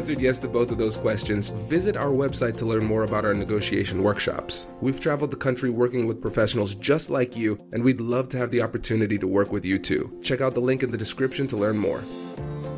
answered yes to both of those questions, visit our website to learn more about our negotiation workshops. We've traveled the country working with professionals just like you, and we'd love to have the opportunity to work with you too. Check out the link in the description to learn more.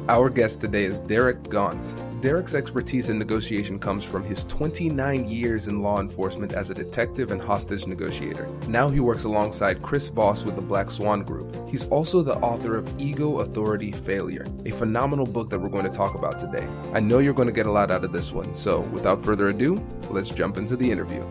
Our guest today is Derek Gaunt. Derek's expertise in negotiation comes from his 29 years in law enforcement as a detective and hostage negotiator. Now he works alongside Chris Voss with the Black Swan Group. He's also the author of Ego, Authority, Failure, a phenomenal book that we're going to talk about today. I know you're going to get a lot out of this one, so without further ado, let's jump into the interview.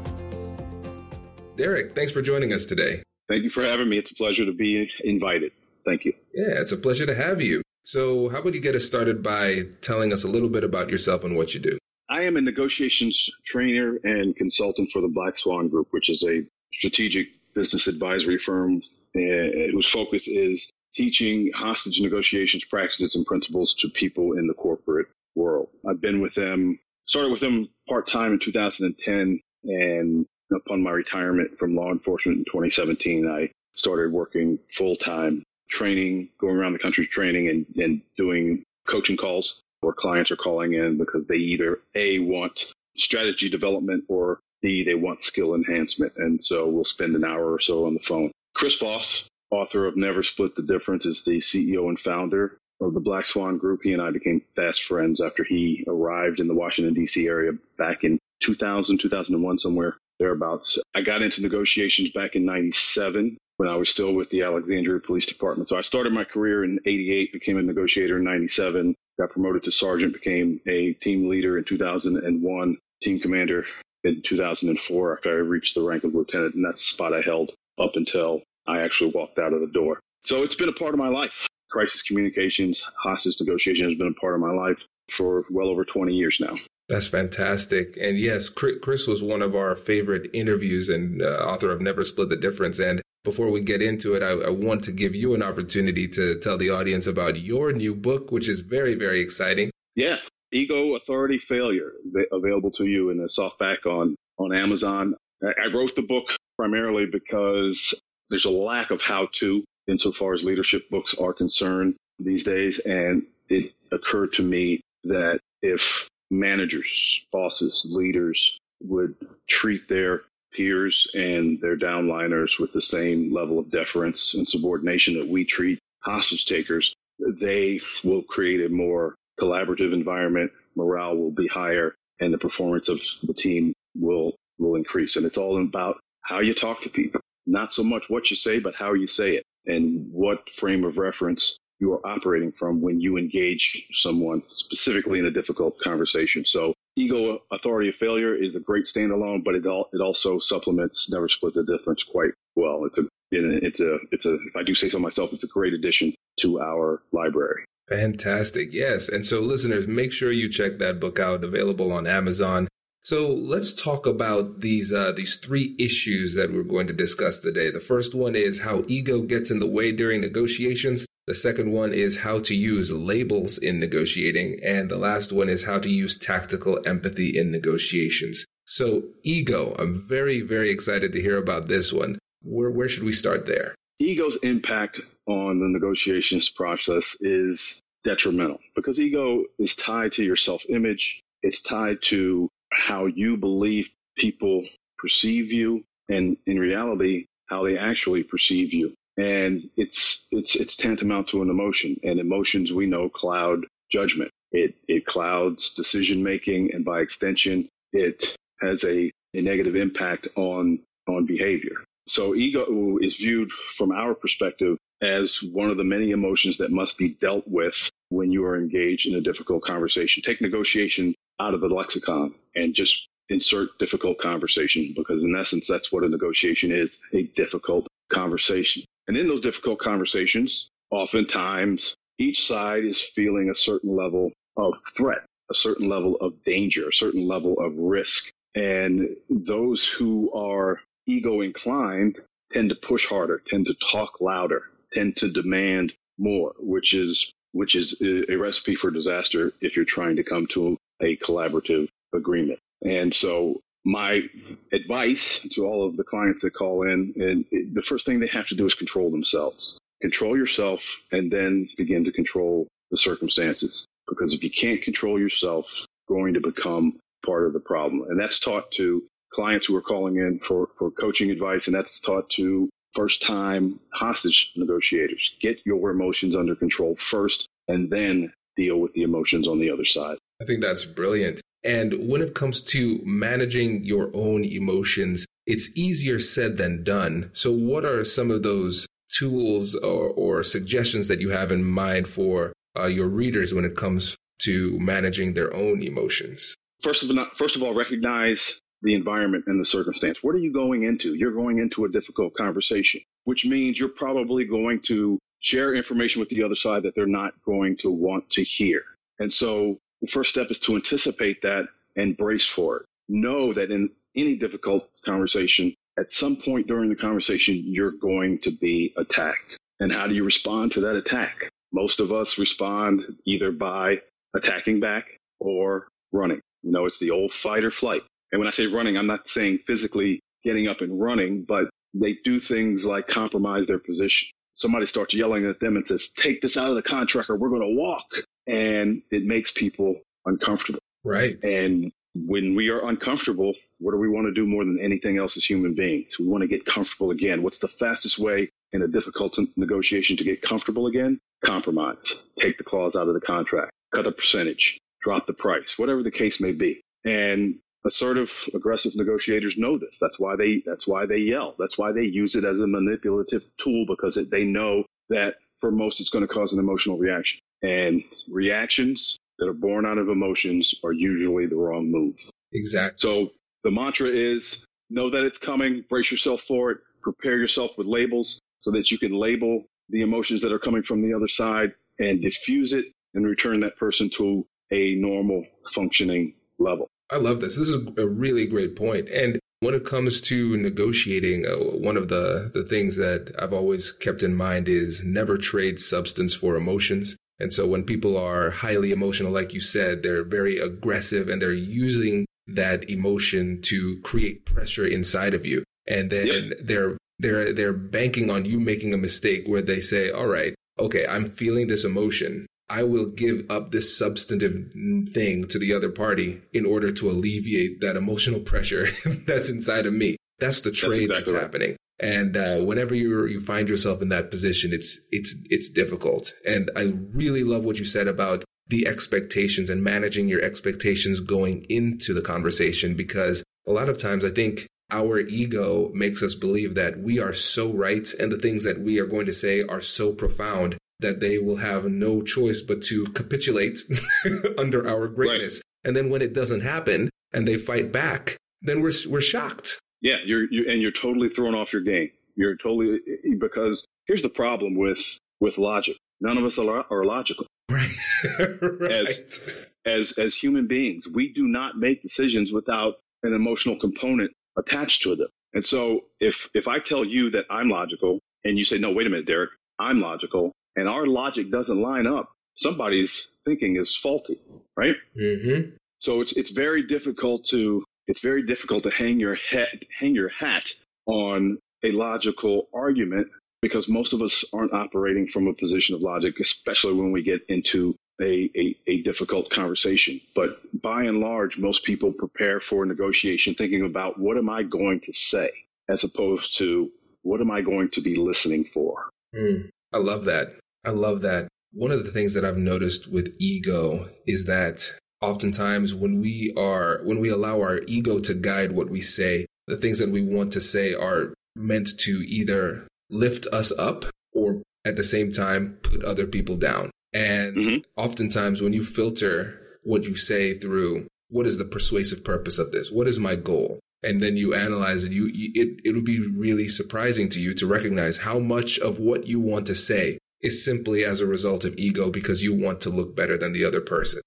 Derek, thanks for joining us today. Thank you for having me. It's a pleasure to be invited. Thank you. Yeah, it's a pleasure to have you. So, how about you get us started by telling us a little bit about yourself and what you do? I am a negotiations trainer and consultant for the Black Swan Group, which is a strategic business advisory firm whose focus is teaching hostage negotiations practices and principles to people in the corporate world. I've been with them, started with them part time in 2010, and upon my retirement from law enforcement in 2017, I started working full time training, going around the country training and, and doing coaching calls where clients are calling in because they either A, want strategy development or B, they want skill enhancement. And so we'll spend an hour or so on the phone. Chris Voss, author of Never Split the Difference, is the CEO and founder of the Black Swan Group. He and I became fast friends after he arrived in the Washington, D.C. area back in 2000, 2001, somewhere thereabouts. I got into negotiations back in 97 when I was still with the Alexandria Police Department. So I started my career in 88, became a negotiator in 97, got promoted to sergeant, became a team leader in 2001, team commander in 2004 after I reached the rank of lieutenant. And that's the spot I held up until I actually walked out of the door. So it's been a part of my life. Crisis communications, hostage negotiation has been a part of my life for well over 20 years now. That's fantastic. And yes, Chris was one of our favorite interviews and uh, author of Never Split the Difference. And before we get into it, I, I, want to give you an opportunity to tell the audience about your new book, which is very, very exciting. Yeah. Ego, Authority, Failure, available to you in a softback on, on Amazon. I wrote the book primarily because there's a lack of how to insofar as leadership books are concerned these days. And it occurred to me that if managers, bosses, leaders would treat their peers and their downliners with the same level of deference and subordination that we treat hostage takers, they will create a more collaborative environment. Morale will be higher and the performance of the team will, will increase. And it's all about how you talk to people, not so much what you say, but how you say it and what frame of reference you are operating from when you engage someone specifically in a difficult conversation. So ego authority of failure is a great standalone, but it all, it also supplements never split the difference quite well. It's a, it's a, it's a, if I do say so myself, it's a great addition to our library. Fantastic. Yes. And so listeners, make sure you check that book out available on Amazon. So let's talk about these uh, these three issues that we're going to discuss today. The first one is how ego gets in the way during negotiations. The second one is how to use labels in negotiating. And the last one is how to use tactical empathy in negotiations. So ego, I'm very, very excited to hear about this one. Where, where should we start there? Ego's impact on the negotiations process is detrimental because ego is tied to your self image. It's tied to how you believe people perceive you and in reality, how they actually perceive you. And it's, it's, it's tantamount to an emotion and emotions we know cloud judgment. It, it clouds decision making and by extension, it has a, a negative impact on, on behavior. So ego is viewed from our perspective as one of the many emotions that must be dealt with when you are engaged in a difficult conversation. Take negotiation out of the lexicon and just insert difficult conversation because in essence that's what a negotiation is a difficult conversation and in those difficult conversations oftentimes each side is feeling a certain level of threat a certain level of danger a certain level of risk and those who are ego inclined tend to push harder tend to talk louder tend to demand more which is which is a recipe for disaster if you're trying to come to a collaborative agreement and so my advice to all of the clients that call in, and the first thing they have to do is control themselves. Control yourself and then begin to control the circumstances. Because if you can't control yourself, you're going to become part of the problem. And that's taught to clients who are calling in for, for coaching advice, and that's taught to first time hostage negotiators. Get your emotions under control first and then deal with the emotions on the other side. I think that's brilliant. And when it comes to managing your own emotions, it's easier said than done. So, what are some of those tools or, or suggestions that you have in mind for uh, your readers when it comes to managing their own emotions? First of, all, first of all, recognize the environment and the circumstance. What are you going into? You're going into a difficult conversation, which means you're probably going to share information with the other side that they're not going to want to hear. And so the first step is to anticipate that and brace for it. Know that in any difficult conversation, at some point during the conversation, you're going to be attacked. And how do you respond to that attack? Most of us respond either by attacking back or running. You know, it's the old fight or flight. And when I say running, I'm not saying physically getting up and running, but they do things like compromise their position. Somebody starts yelling at them and says, take this out of the contract or we're going to walk and it makes people uncomfortable. Right. And when we are uncomfortable, what do we want to do more than anything else as human beings? We want to get comfortable again. What's the fastest way in a difficult negotiation to get comfortable again? Compromise. Take the clause out of the contract, cut the percentage, drop the price, whatever the case may be. And assertive, aggressive negotiators know this. That's why they, that's why they yell. That's why they use it as a manipulative tool because it, they know that for most it's going to cause an emotional reaction. And reactions that are born out of emotions are usually the wrong move. Exactly. So the mantra is know that it's coming, brace yourself for it, prepare yourself with labels so that you can label the emotions that are coming from the other side and diffuse it and return that person to a normal functioning level. I love this. This is a really great point. And when it comes to negotiating, uh, one of the, the things that I've always kept in mind is never trade substance for emotions. And so when people are highly emotional, like you said, they're very aggressive and they're using that emotion to create pressure inside of you. And then yep. they're, they're, they're banking on you making a mistake where they say, all right, okay, I'm feeling this emotion. I will give up this substantive thing to the other party in order to alleviate that emotional pressure that's inside of me. That's the trade that's, exactly that's right. happening. And uh, whenever you you find yourself in that position, it's it's it's difficult. And I really love what you said about the expectations and managing your expectations going into the conversation because a lot of times I think our ego makes us believe that we are so right and the things that we are going to say are so profound that they will have no choice but to capitulate under our greatness. Right. And then when it doesn't happen and they fight back, then we're we're shocked. Yeah, you're, you and you're totally thrown off your game. You're totally because here's the problem with with logic. None of us are, are logical. Right. right. As as as human beings, we do not make decisions without an emotional component attached to them. And so if if I tell you that I'm logical and you say, no, wait a minute, Derek, I'm logical, and our logic doesn't line up, somebody's thinking is faulty, right? Mm-hmm. So it's it's very difficult to it's very difficult to hang your head, hang your hat on a logical argument because most of us aren't operating from a position of logic, especially when we get into a, a, a, difficult conversation. But by and large, most people prepare for negotiation thinking about what am I going to say as opposed to what am I going to be listening for. Mm, I love that. I love that. One of the things that I've noticed with ego is that oftentimes when we are when we allow our ego to guide what we say the things that we want to say are meant to either lift us up or at the same time put other people down. And mm-hmm. oftentimes when you filter what you say through what is the persuasive purpose of this? What is my goal? And then you analyze it, you, it, it would be really surprising to you to recognize how much of what you want to say is simply as a result of ego because you want to look better than the other person.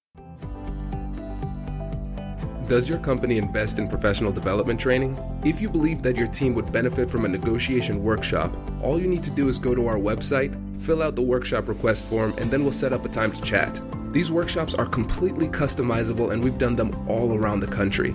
Does your company invest in professional development training? If you believe that your team would benefit from a negotiation workshop, all you need to do is go to our website, fill out the workshop request form, and then we'll set up a time to chat. These workshops are completely customizable and we've done them all around the country.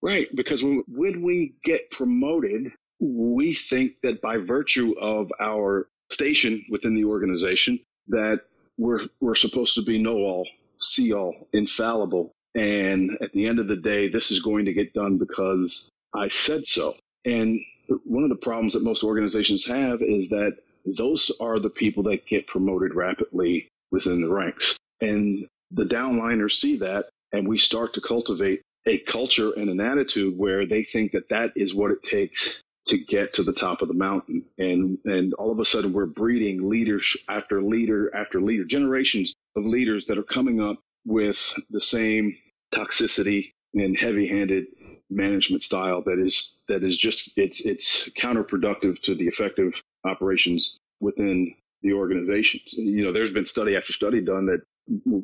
Right, because when, we get promoted, we think that by virtue of our station within the organization, that we're we're supposed to be know all, see all, infallible, and at the end of the day, this is going to get done because I said so. And one of the problems that most organizations have is that those are the people that get promoted rapidly within the ranks. And the downliners see that, and we start to cultivate a culture and an attitude where they think that that is what it takes to get to the top of the mountain. And, and all of a sudden, we're breeding leaders after leader after leader, generations of leaders that are coming up with the same toxicity and heavy handed management style that is that is just it's it's counterproductive to the effective operations within the organizations. You know, there's been study after study done that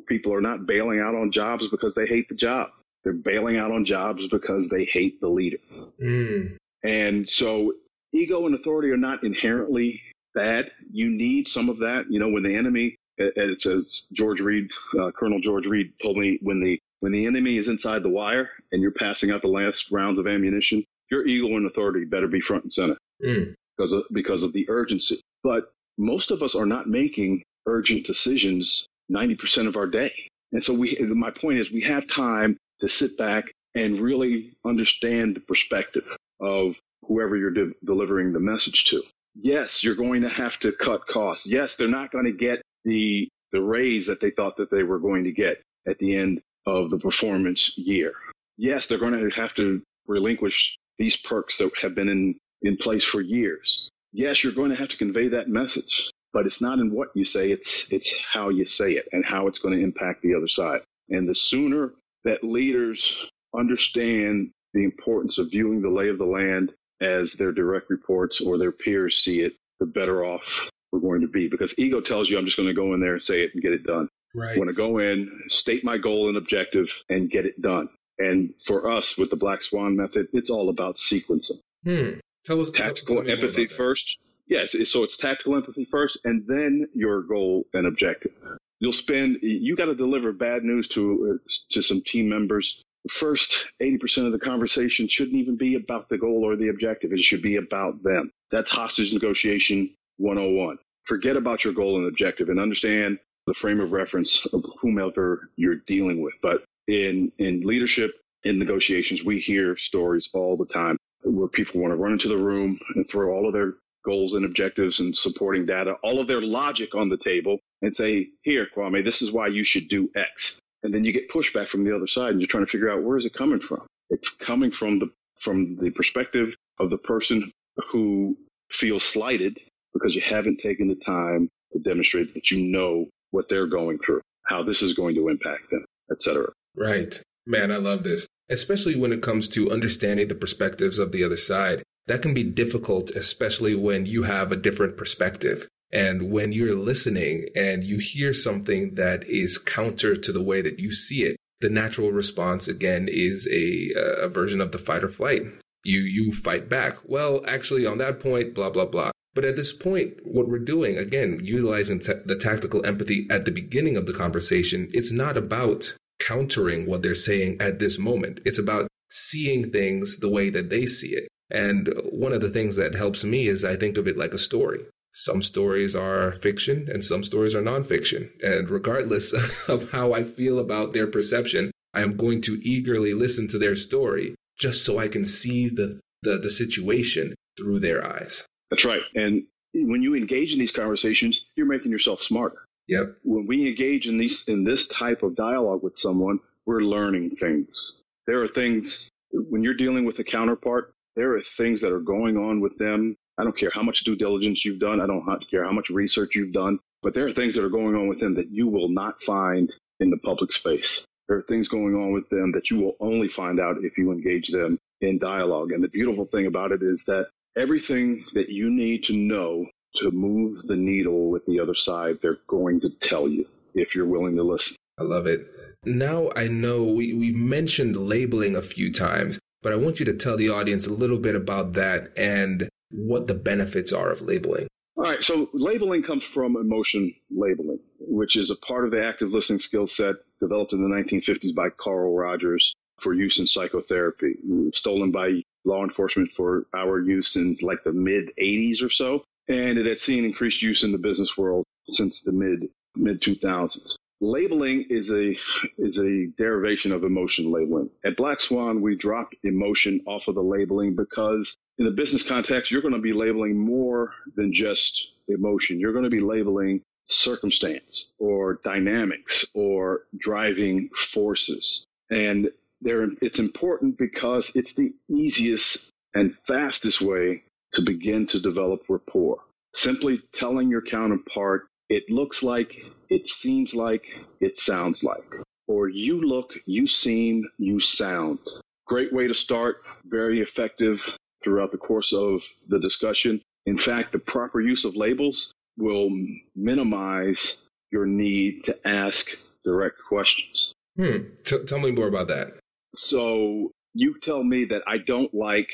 people are not bailing out on jobs because they hate the job. They're bailing out on jobs because they hate the leader. Mm. And so ego and authority are not inherently bad. You need some of that. You know, when the enemy, as says George Reed, uh, Colonel George Reed told me, when the when the enemy is inside the wire and you're passing out the last rounds of ammunition, your ego and authority better be front and center mm. because of, because of the urgency. But most of us are not making urgent decisions 90% of our day. And so we, my point is we have time to sit back and really understand the perspective of whoever you're de- delivering the message to. Yes, you're going to have to cut costs. Yes, they're not going to get the, the raise that they thought that they were going to get at the end of the performance year. Yes, they're going to have to relinquish these perks that have been in, in place for years. Yes, you're going to have to convey that message, but it's not in what you say, it's, it's how you say it and how it's going to impact the other side. And the sooner that leaders understand the importance of viewing the lay of the land as their direct reports or their peers see it, the better off we're going to be. Because ego tells you, I'm just going to go in there and say it and get it done. Right. I want to go in, state my goal and objective, and get it done. And for us, with the Black Swan method, it's all about sequencing. Hmm. Tell us tactical tell, empathy first. Yes, so it's tactical empathy first, and then your goal and objective. You'll spend. You got to deliver bad news to uh, to some team members. The first 80% of the conversation shouldn't even be about the goal or the objective. It should be about them. That's hostage negotiation 101. Forget about your goal and objective and understand the frame of reference of whomever you're dealing with. But in, in leadership, in negotiations, we hear stories all the time where people want to run into the room and throw all of their goals and objectives and supporting data, all of their logic on the table and say, here, Kwame, this is why you should do X. And then you get pushback from the other side and you're trying to figure out where is it coming from? It's coming from the, from the perspective of the person who feels slighted because you haven't taken the time to demonstrate that you know what they're going through, how this is going to impact them, etc. Right. Man, I love this, especially when it comes to understanding the perspectives of the other side. That can be difficult, especially when you have a different perspective. And when you're listening and you hear something that is counter to the way that you see it, the natural response again is a, a version of the fight or flight. You, you fight back. Well, actually on that point, blah, blah, blah. But at this point, what we're doing, again, utilizing t- the tactical empathy at the beginning of the conversation, it's not about countering what they're saying at this moment. It's about seeing things the way that they see it. And one of the things that helps me is I think of it like a story. Some stories are fiction and some stories are nonfiction. And regardless of how I feel about their perception, I am going to eagerly listen to their story just so I can see the, the, the situation through their eyes. That's right. And when you engage in these conversations, you're making yourself smarter. Yep. When we engage in these in this type of dialogue with someone, we're learning things. There are things when you're dealing with a counterpart, there are things that are going on with them I don't care how much due diligence you've done. I don't care how much research you've done, but there are things that are going on with them that you will not find in the public space. There are things going on with them that you will only find out if you engage them in dialogue. And the beautiful thing about it is that everything that you need to know to move the needle with the other side, they're going to tell you if you're willing to listen. I love it. Now I know we, we mentioned labeling a few times, but I want you to tell the audience a little bit about that and what the benefits are of labeling. All right, so labeling comes from emotion labeling, which is a part of the active listening skill set developed in the 1950s by Carl Rogers for use in psychotherapy, stolen by law enforcement for our use in like the mid 80s or so, and it has seen increased use in the business world since the mid mid 2000s. Labeling is a is a derivation of emotion labeling. At Black Swan, we drop emotion off of the labeling because in the business context, you're going to be labeling more than just emotion. You're going to be labeling circumstance or dynamics or driving forces. And there, it's important because it's the easiest and fastest way to begin to develop rapport. Simply telling your counterpart, it looks like, it seems like, it sounds like, or you look, you seem, you sound. Great way to start, very effective throughout the course of the discussion. In fact, the proper use of labels will minimize your need to ask direct questions. Hmm. T- tell me more about that. So you tell me that I don't like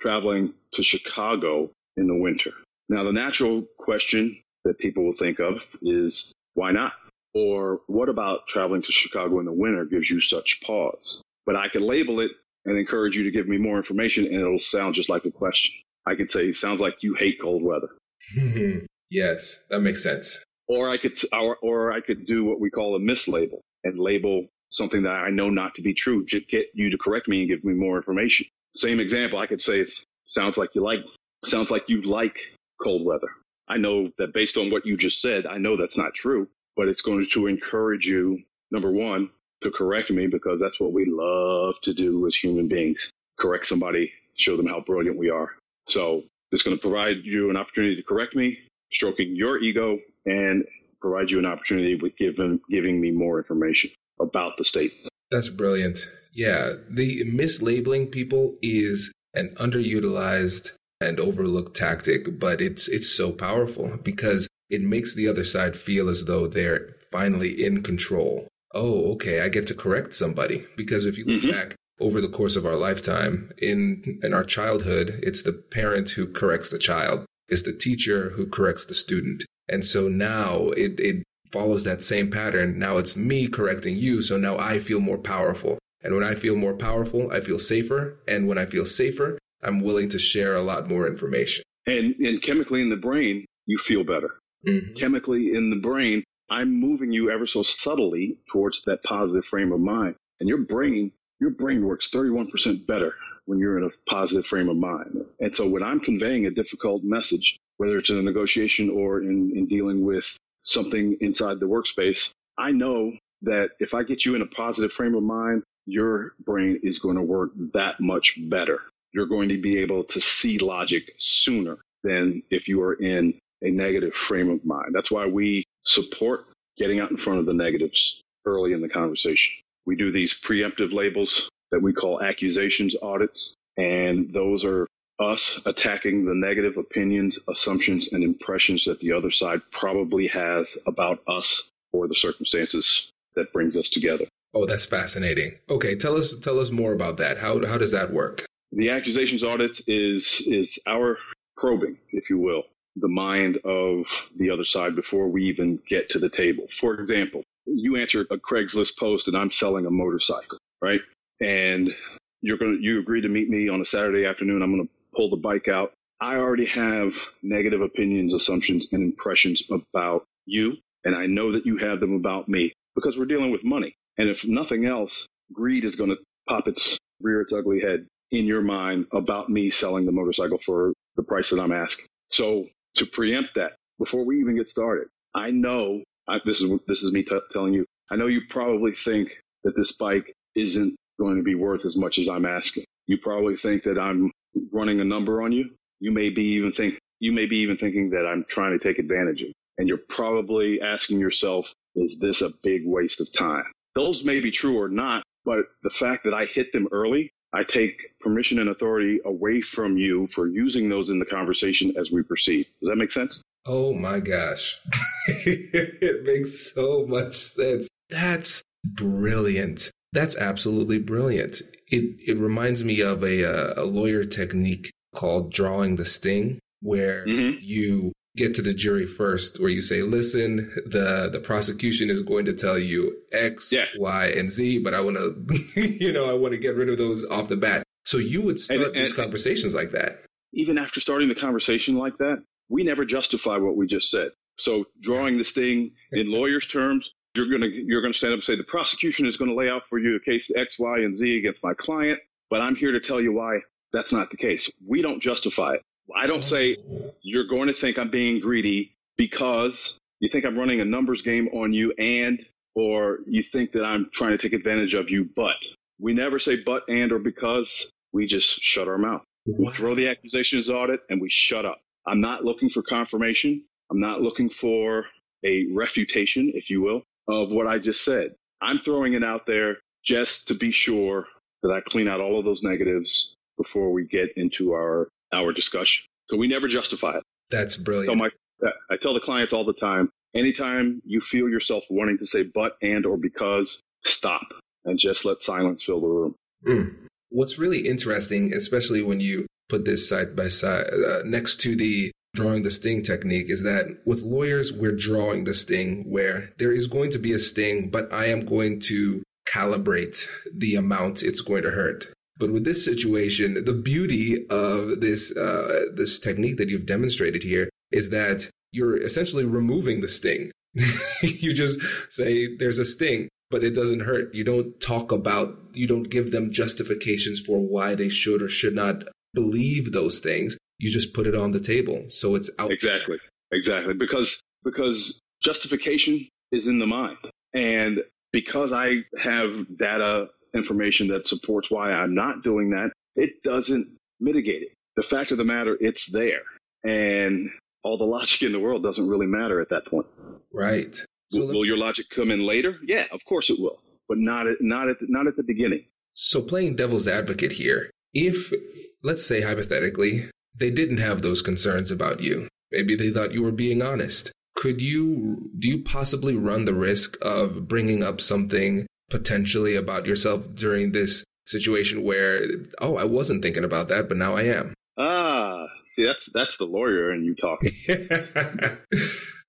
traveling to Chicago in the winter. Now, the natural question that people will think of is why not? Or what about traveling to Chicago in the winter gives you such pause? But I can label it and encourage you to give me more information, and it'll sound just like a question. I could say, sounds like you hate cold weather. yes, that makes sense. Or I could, or, or I could do what we call a mislabel and label something that I know not to be true, just get you to correct me and give me more information. Same example, I could say it sounds like you like, sounds like you like cold weather. I know that based on what you just said, I know that's not true, but it's going to encourage you, number one, to correct me because that's what we love to do as human beings correct somebody, show them how brilliant we are. So it's going to provide you an opportunity to correct me, stroking your ego, and provide you an opportunity with giving, giving me more information about the state. That's brilliant. Yeah, the mislabeling people is an underutilized and overlooked tactic, but it's it's so powerful because it makes the other side feel as though they're finally in control oh, okay, I get to correct somebody. Because if you look mm-hmm. back over the course of our lifetime, in, in our childhood, it's the parent who corrects the child, it's the teacher who corrects the student. And so now it, it follows that same pattern. Now it's me correcting you. So now I feel more powerful. And when I feel more powerful, I feel safer. And when I feel safer, I'm willing to share a lot more information. And, and chemically in the brain, you feel better. Mm-hmm. Chemically in the brain, I'm moving you ever so subtly towards that positive frame of mind. And your brain, your brain works 31% better when you're in a positive frame of mind. And so when I'm conveying a difficult message, whether it's in a negotiation or in, in dealing with something inside the workspace, I know that if I get you in a positive frame of mind, your brain is going to work that much better. You're going to be able to see logic sooner than if you are in a negative frame of mind. That's why we support getting out in front of the negatives early in the conversation. We do these preemptive labels that we call accusations audits, and those are us attacking the negative opinions, assumptions, and impressions that the other side probably has about us or the circumstances that brings us together. Oh, that's fascinating. Okay, tell us tell us more about that. How how does that work? The accusations audit is is our probing, if you will, the mind of the other side before we even get to the table. For example, you answer a Craigslist post and I'm selling a motorcycle, right? And you're going to, you agree to meet me on a Saturday afternoon. I'm going to pull the bike out. I already have negative opinions, assumptions, and impressions about you. And I know that you have them about me because we're dealing with money. And if nothing else, greed is going to pop its rear its ugly head in your mind about me selling the motorcycle for the price that I'm asking. So to preempt that before we even get started, I know I, this is this is me t- telling you. I know you probably think that this bike isn't going to be worth as much as I'm asking. You probably think that I'm running a number on you. You may be even think you may be even thinking that I'm trying to take advantage of. And you're probably asking yourself, is this a big waste of time? Those may be true or not, but the fact that I hit them early, I take permission and authority away from you for using those in the conversation as we proceed. Does that make sense? Oh my gosh. it makes so much sense. That's brilliant. That's absolutely brilliant. It it reminds me of a uh, a lawyer technique called drawing the sting, where mm-hmm. you get to the jury first, where you say, "Listen, the the prosecution is going to tell you X, yeah. Y, and Z, but I want to, you know, I want to get rid of those off the bat." So you would start and, and, these conversations like that. Even after starting the conversation like that, we never justify what we just said. So drawing the sting in lawyers' terms, you're going to you're going to stand up and say the prosecution is going to lay out for you a case X, Y, and Z against my client, but I'm here to tell you why that's not the case. We don't justify it. I don't say you're going to think I'm being greedy because you think I'm running a numbers game on you and or you think that I'm trying to take advantage of you, but we never say but and or because we just shut our mouth. We throw the accusations audit and we shut up. I'm not looking for confirmation. I'm not looking for a refutation, if you will of what I just said. I'm throwing it out there just to be sure that I clean out all of those negatives before we get into our our discussion. So we never justify it. That's brilliant. So my, I tell the clients all the time, anytime you feel yourself wanting to say but and or because, stop and just let silence fill the room. Mm. What's really interesting, especially when you put this side by side uh, next to the drawing the sting technique is that with lawyers, we're drawing the sting where there is going to be a sting, but I am going to calibrate the amount it's going to hurt. But with this situation, the beauty of this uh, this technique that you've demonstrated here is that you're essentially removing the sting. you just say there's a sting, but it doesn't hurt. You don't talk about, you don't give them justifications for why they should or should not believe those things you just put it on the table. So it's out. Exactly. Exactly. Because, because justification is in the mind. And because I have data information that supports why I'm not doing that, it doesn't mitigate it. The fact of the matter, it's there. And all the logic in the world doesn't really matter at that point. Right. So will, will your logic come in later? Yeah, of course it will, but not at, not at the, not at the beginning. So playing devil's advocate here, if let's say hypothetically they didn't have those concerns about you. Maybe they thought you were being honest. Could you, do you possibly run the risk of bringing up something potentially about yourself during this situation where, oh, I wasn't thinking about that, but now I am? Ah, see, that's, that's the lawyer and you talking.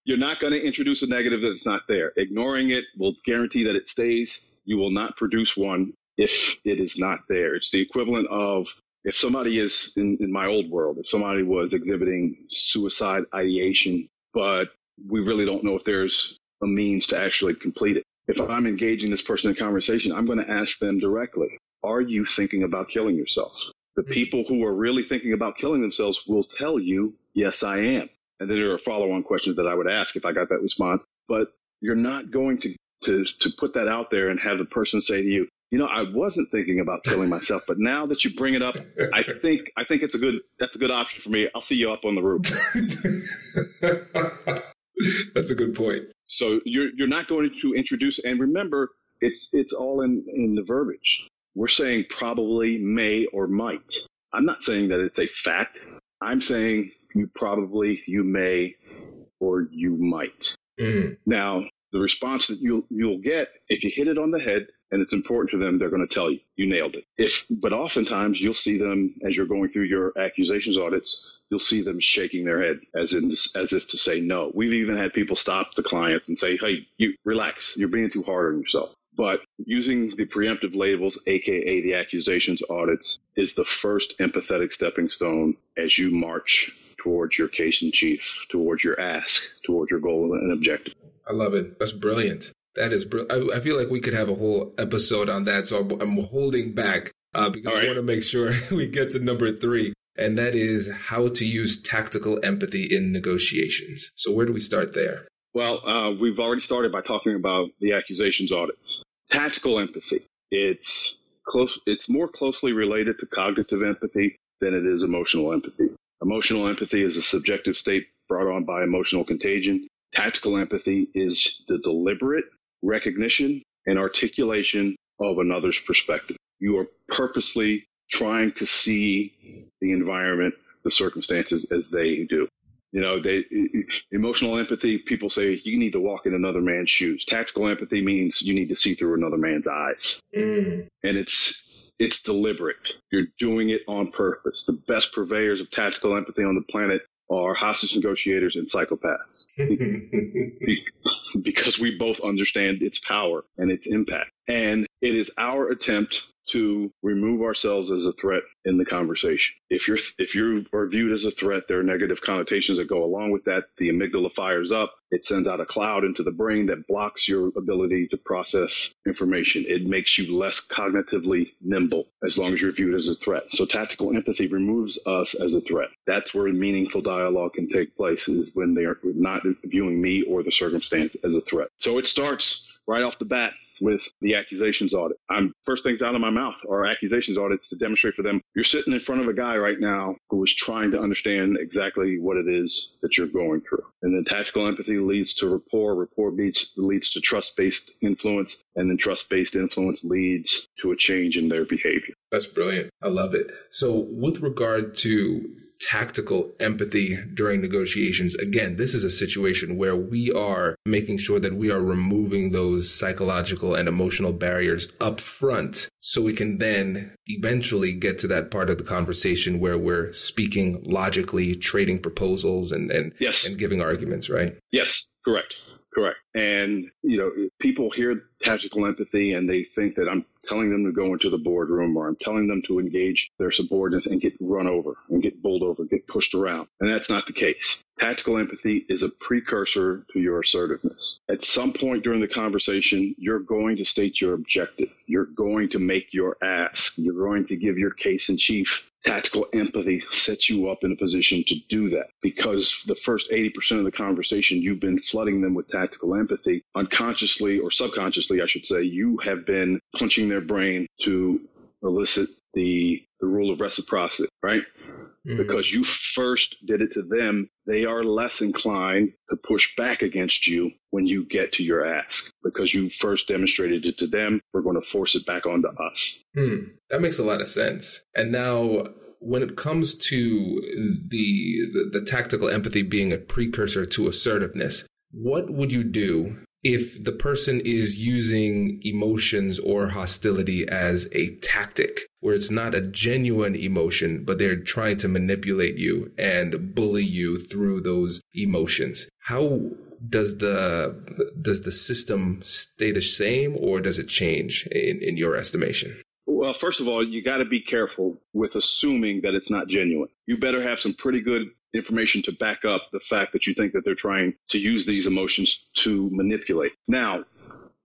You're not going to introduce a negative that's not there. Ignoring it will guarantee that it stays. You will not produce one if it is not there. It's the equivalent of if somebody is in, in my old world, if somebody was exhibiting suicide ideation, but we really don't know if there's a means to actually complete it. If I'm engaging this person in conversation, I'm going to ask them directly, are you thinking about killing yourself? The mm-hmm. people who are really thinking about killing themselves will tell you, yes, I am. And then there are follow on questions that I would ask if I got that response. But you're not going to, to, to put that out there and have the person say to you, you know, I wasn't thinking about killing myself, but now that you bring it up, I think I think it's a good that's a good option for me. I'll see you up on the roof. that's a good point. So you're you're not going to introduce and remember it's it's all in in the verbiage. We're saying probably, may, or might. I'm not saying that it's a fact. I'm saying you probably, you may, or you might. Mm. Now, the response that you'll you'll get if you hit it on the head and it's important to them, they're going to tell you you nailed it. If but oftentimes you'll see them as you're going through your accusations audits, you'll see them shaking their head as in as if to say no. We've even had people stop the clients and say, "Hey, you relax. You're being too hard on yourself." But using the preemptive labels, aka the accusations audits, is the first empathetic stepping stone as you march towards your case in chief, towards your ask, towards your goal and objective. I love it. That's brilliant. That is brilliant. I, I, feel like we could have a whole episode on that. So I'm holding back uh, because right. I want to make sure we get to number three. And that is how to use tactical empathy in negotiations. So where do we start there? Well, uh, we've already started by talking about the accusations audits. Tactical empathy. It's close. It's more closely related to cognitive empathy than it is emotional empathy. Emotional empathy is a subjective state brought on by emotional contagion. Tactical empathy is the deliberate recognition and articulation of another's perspective. You are purposely trying to see the environment, the circumstances as they do. You know, they, emotional empathy, people say you need to walk in another man's shoes. Tactical empathy means you need to see through another man's eyes. Mm. And it's, it's deliberate. You're doing it on purpose. The best purveyors of tactical empathy on the planet are hostage negotiators and psychopaths because we both understand its power and its impact. And it is our attempt to remove ourselves as a threat in the conversation. If you're if you are viewed as a threat, there are negative connotations that go along with that. The amygdala fires up. It sends out a cloud into the brain that blocks your ability to process information. It makes you less cognitively nimble as long as you're viewed as a threat. So tactical empathy removes us as a threat. That's where meaningful dialogue can take place is when they are not viewing me or the circumstance as a threat. So it starts right off the bat with the accusations audit. I'm first things out of my mouth are accusations audits to demonstrate for them you're sitting in front of a guy right now who is trying to understand exactly what it is that you're going through. And then tactical empathy leads to rapport, rapport leads, leads to trust based influence, and then trust based influence leads to a change in their behavior. That's brilliant. I love it. So, with regard to tactical empathy during negotiations. Again, this is a situation where we are making sure that we are removing those psychological and emotional barriers up front so we can then eventually get to that part of the conversation where we're speaking logically, trading proposals and and, yes. and giving arguments, right? Yes, correct. Correct. And, you know, people hear tactical empathy and they think that I'm telling them to go into the boardroom or I'm telling them to engage their subordinates and get run over and get bowled over, get pushed around. And that's not the case. Tactical empathy is a precursor to your assertiveness. At some point during the conversation, you're going to state your objective. You're going to make your ask. You're going to give your case in chief. Tactical empathy sets you up in a position to do that because the first 80% of the conversation, you've been flooding them with tactical empathy. Unconsciously or subconsciously, I should say, you have been punching their brain to elicit the, the rule of reciprocity, right? Mm-hmm. Because you first did it to them, they are less inclined to push back against you when you get to your ask. Because you first demonstrated it to them, we're going to force it back onto us. Hmm. That makes a lot of sense. And now, when it comes to the, the, the tactical empathy being a precursor to assertiveness, what would you do if the person is using emotions or hostility as a tactic where it's not a genuine emotion, but they're trying to manipulate you and bully you through those emotions. How does the does the system stay the same or does it change in, in your estimation? Well, first of all, you got to be careful with assuming that it's not genuine. You better have some pretty good information to back up the fact that you think that they're trying to use these emotions to manipulate. Now,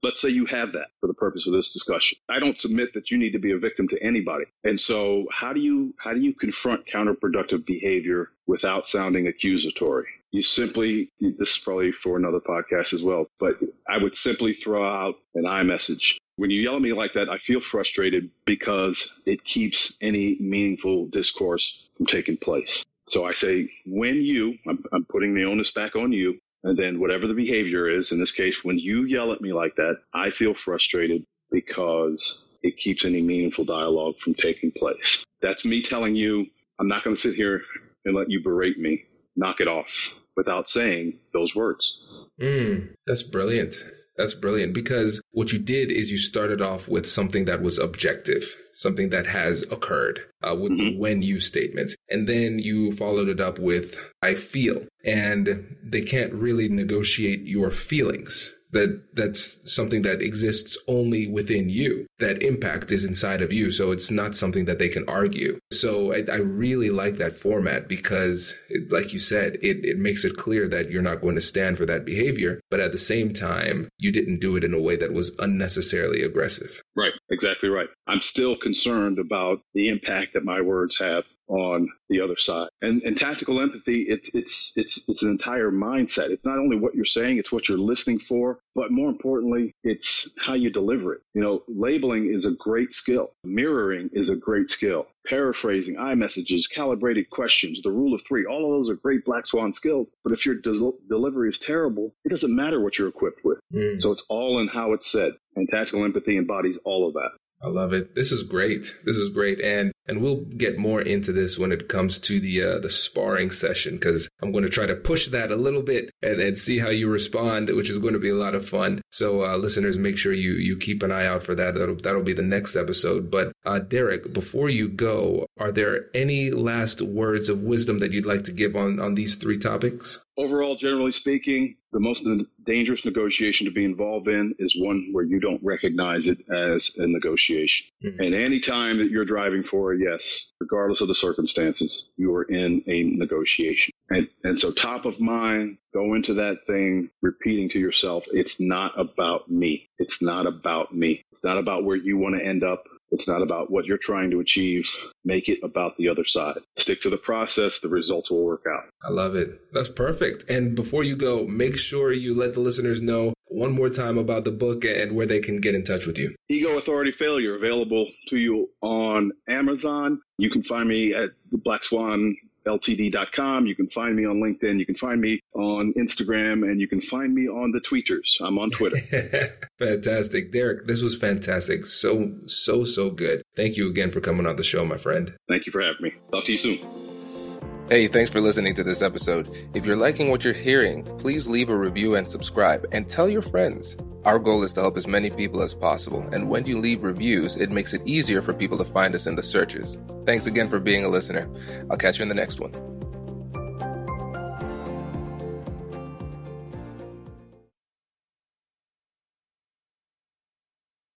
let's say you have that for the purpose of this discussion. I don't submit that you need to be a victim to anybody. And so how do you how do you confront counterproductive behavior without sounding accusatory? You simply this is probably for another podcast as well, but I would simply throw out an I message. When you yell at me like that, I feel frustrated because it keeps any meaningful discourse from taking place. So I say, when you, I'm, I'm putting the onus back on you, and then whatever the behavior is, in this case, when you yell at me like that, I feel frustrated because it keeps any meaningful dialogue from taking place. That's me telling you, I'm not going to sit here and let you berate me. Knock it off without saying those words. Mm, that's brilliant. That's brilliant because what you did is you started off with something that was objective, something that has occurred uh, with mm-hmm. when you statements. And then you followed it up with I feel. And they can't really negotiate your feelings that that's something that exists only within you. That impact is inside of you. So it's not something that they can argue. So I, I really like that format because, it, like you said, it, it makes it clear that you're not going to stand for that behavior. But at the same time, you didn't do it in a way that was unnecessarily aggressive. Right. Exactly right. I'm still concerned about the impact that my words have on the other side. And and tactical empathy, it's it's it's it's an entire mindset. It's not only what you're saying, it's what you're listening for, but more importantly, it's how you deliver it. You know, labeling is a great skill. Mirroring is a great skill. Paraphrasing, I-messages, calibrated questions, the rule of three, all of those are great black swan skills. But if your del- delivery is terrible, it doesn't matter what you're equipped with. Mm. So it's all in how it's said. And tactical empathy embodies all of that. I love it. This is great. This is great. And and we'll get more into this when it comes to the uh, the sparring session because I'm going to try to push that a little bit and, and see how you respond, which is going to be a lot of fun. So uh, listeners, make sure you you keep an eye out for that. That'll that'll be the next episode. But uh, Derek, before you go, are there any last words of wisdom that you'd like to give on on these three topics? Overall, generally speaking, the most dangerous negotiation to be involved in is one where you don't recognize it as a negotiation. Mm-hmm. And any time that you're driving for yes, regardless of the circumstances, you are in a negotiation. And, and so top of mind, go into that thing repeating to yourself, it's not about me. It's not about me. It's not about where you want to end up. It's not about what you're trying to achieve. Make it about the other side. Stick to the process. The results will work out. I love it. That's perfect. And before you go, make sure you let the listeners know one more time about the book and where they can get in touch with you. Ego Authority Failure available to you on Amazon. You can find me at the Black Swan ltd.com. You can find me on LinkedIn. You can find me on Instagram and you can find me on the tweeters. I'm on Twitter. fantastic. Derek, this was fantastic. So, so, so good. Thank you again for coming on the show, my friend. Thank you for having me. Talk to you soon. Hey, thanks for listening to this episode. If you're liking what you're hearing, please leave a review and subscribe and tell your friends. Our goal is to help as many people as possible, and when you leave reviews, it makes it easier for people to find us in the searches. Thanks again for being a listener. I'll catch you in the next one.